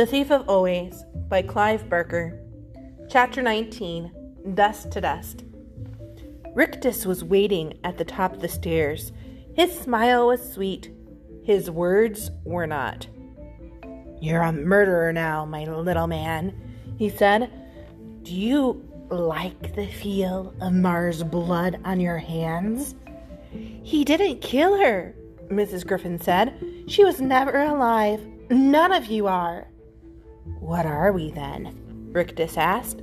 The Thief of Always by Clive Barker. Chapter 19 Dust to Dust. Rictus was waiting at the top of the stairs. His smile was sweet, his words were not. You're a murderer now, my little man, he said. Do you like the feel of Marr's blood on your hands? He didn't kill her, Mrs. Griffin said. She was never alive. None of you are. What are we then? Rictus asked.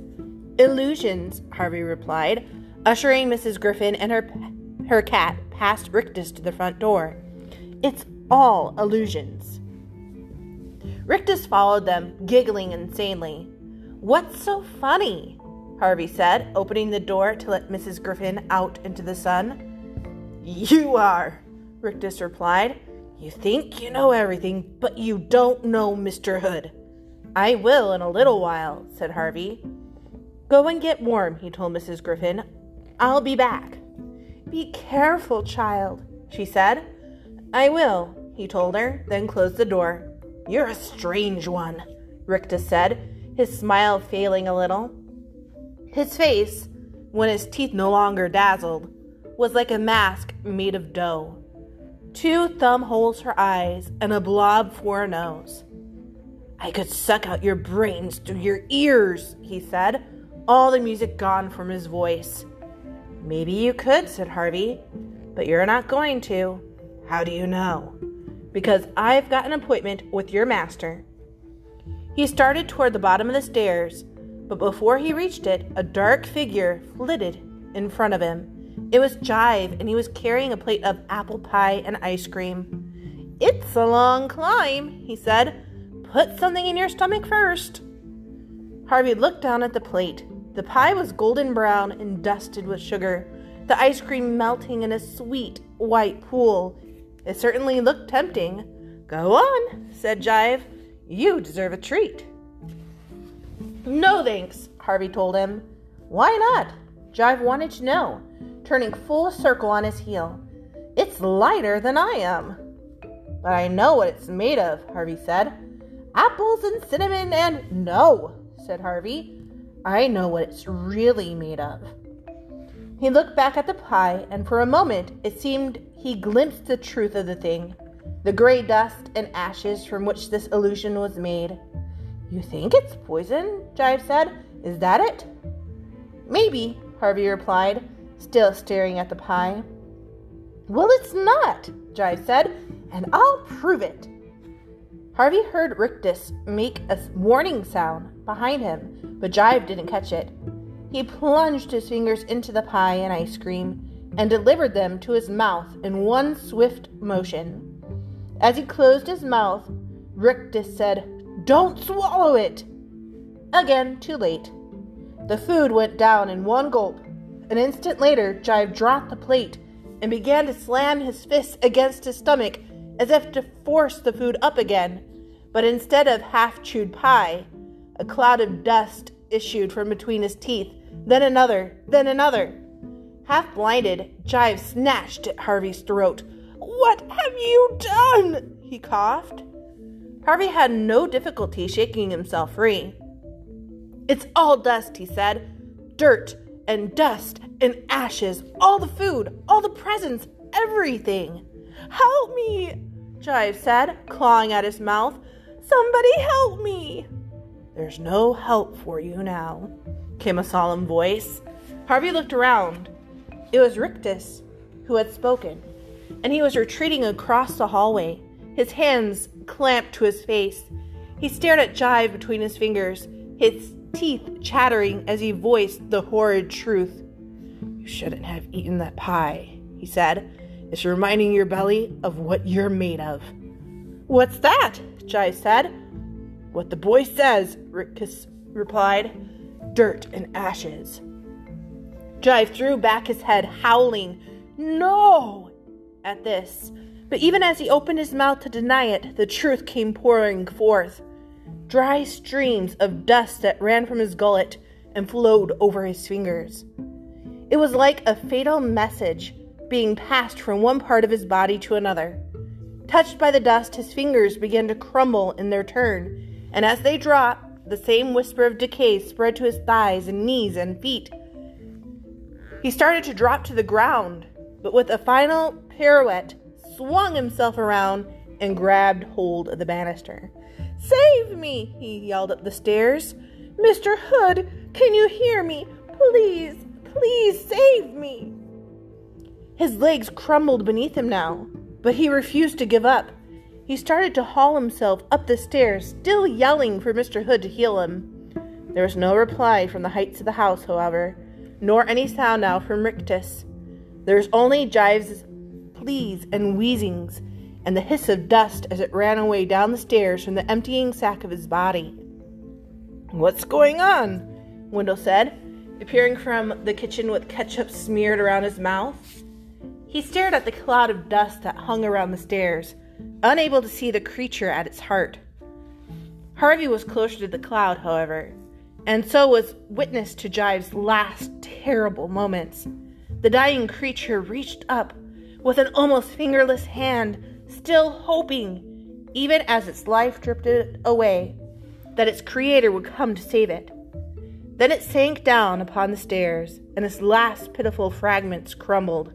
Illusions, Harvey replied, ushering Mrs. Griffin and her, her cat past Rictus to the front door. It's all illusions. Rictus followed them, giggling insanely. What's so funny? Harvey said, opening the door to let Mrs. Griffin out into the sun. You are, Rictus replied. You think you know everything, but you don't know Mr. Hood. I will in a little while, said Harvey. Go and get warm, he told Mrs. Griffin. I'll be back. Be careful, child, she said. I will, he told her, then closed the door. You're a strange one, Rictus said, his smile failing a little. His face, when his teeth no longer dazzled, was like a mask made of dough two thumb holes for eyes, and a blob for a nose. I could suck out your brains through your ears, he said, all the music gone from his voice. Maybe you could, said Harvey, but you're not going to. How do you know? Because I've got an appointment with your master. He started toward the bottom of the stairs, but before he reached it, a dark figure flitted in front of him. It was Jive, and he was carrying a plate of apple pie and ice cream. It's a long climb, he said. Put something in your stomach first. Harvey looked down at the plate. The pie was golden brown and dusted with sugar, the ice cream melting in a sweet white pool. It certainly looked tempting. Go on, said Jive. You deserve a treat. No thanks, Harvey told him. Why not? Jive wanted to know turning full circle on his heel. It's lighter than I am. But I know what it's made of, Harvey said. Apples and cinnamon and. No, said Harvey. I know what it's really made of. He looked back at the pie, and for a moment it seemed he glimpsed the truth of the thing the gray dust and ashes from which this illusion was made. You think it's poison? Jive said. Is that it? Maybe, Harvey replied still staring at the pie. Well, it's not, Jive said, and I'll prove it. Harvey heard Rictus make a warning sound behind him, but Jive didn't catch it. He plunged his fingers into the pie and ice cream and delivered them to his mouth in one swift motion. As he closed his mouth, Rictus said, Don't swallow it! Again, too late. The food went down in one gulp, an instant later, Jive dropped the plate and began to slam his fists against his stomach as if to force the food up again. But instead of half chewed pie, a cloud of dust issued from between his teeth, then another, then another. Half blinded, Jive snatched at Harvey's throat. What have you done? he coughed. Harvey had no difficulty shaking himself free. It's all dust, he said. Dirt and dust and ashes, all the food, all the presents, everything. Help me, Jive said, clawing at his mouth. Somebody help me. There's no help for you now, came a solemn voice. Harvey looked around. It was Rictus who had spoken, and he was retreating across the hallway, his hands clamped to his face. He stared at Jive between his fingers, his teeth chattering as he voiced the horrid truth. You shouldn't have eaten that pie, he said. It's reminding your belly of what you're made of. What's that? Jive said. What the boy says, Rictus replied. Dirt and ashes. Jive threw back his head, howling, No! at this. But even as he opened his mouth to deny it, the truth came pouring forth dry streams of dust that ran from his gullet and flowed over his fingers. It was like a fatal message being passed from one part of his body to another. Touched by the dust, his fingers began to crumble in their turn, and as they dropped, the same whisper of decay spread to his thighs and knees and feet. He started to drop to the ground, but with a final pirouette, swung himself around and grabbed hold of the banister. Save me! he yelled up the stairs. Mr. Hood, can you hear me? Please, please save me! His legs crumbled beneath him now, but he refused to give up. He started to haul himself up the stairs, still yelling for Mr. Hood to heal him. There was no reply from the heights of the house, however, nor any sound now from Rictus. There was only Jive's pleas and wheezings, and the hiss of dust as it ran away down the stairs from the emptying sack of his body. What's going on? Wendell said, appearing from the kitchen with ketchup smeared around his mouth. He stared at the cloud of dust that hung around the stairs unable to see the creature at its heart. Harvey was closer to the cloud, however, and so was witness to Jive's last terrible moments. The dying creature reached up with an almost fingerless hand, still hoping, even as its life drifted away, that its creator would come to save it. Then it sank down upon the stairs, and its last pitiful fragments crumbled.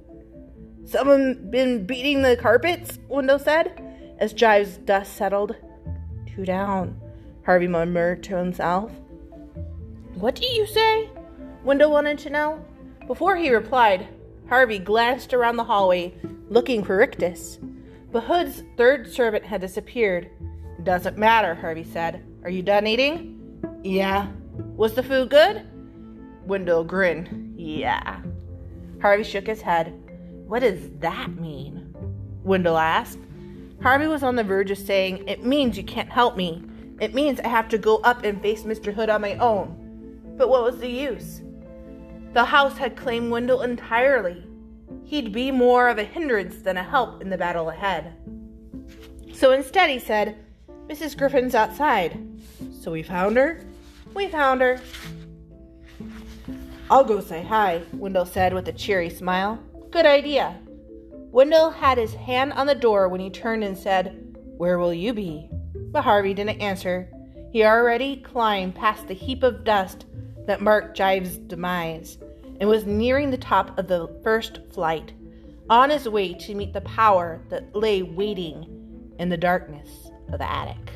Someone been beating the carpets? Wendell said, as Jive's dust settled. Two down, Harvey murmured to himself. What do you say? Wendell wanted to know. Before he replied, Harvey glanced around the hallway, looking for Rictus. But Hood's third servant had disappeared. Doesn't matter, Harvey said. Are you done eating? Yeah. Was the food good? Wendell grinned. Yeah. Harvey shook his head. What does that mean? Wendell asked. Harvey was on the verge of saying, It means you can't help me. It means I have to go up and face Mr. Hood on my own. But what was the use? The house had claimed Wendell entirely. He'd be more of a hindrance than a help in the battle ahead. So instead, he said, Mrs. Griffin's outside. So we found her? We found her. I'll go say hi, Wendell said with a cheery smile. Good idea. Wendell had his hand on the door when he turned and said, Where will you be? But Harvey didn't answer. He already climbed past the heap of dust that marked Jive's demise and was nearing the top of the first flight, on his way to meet the power that lay waiting in the darkness of the attic.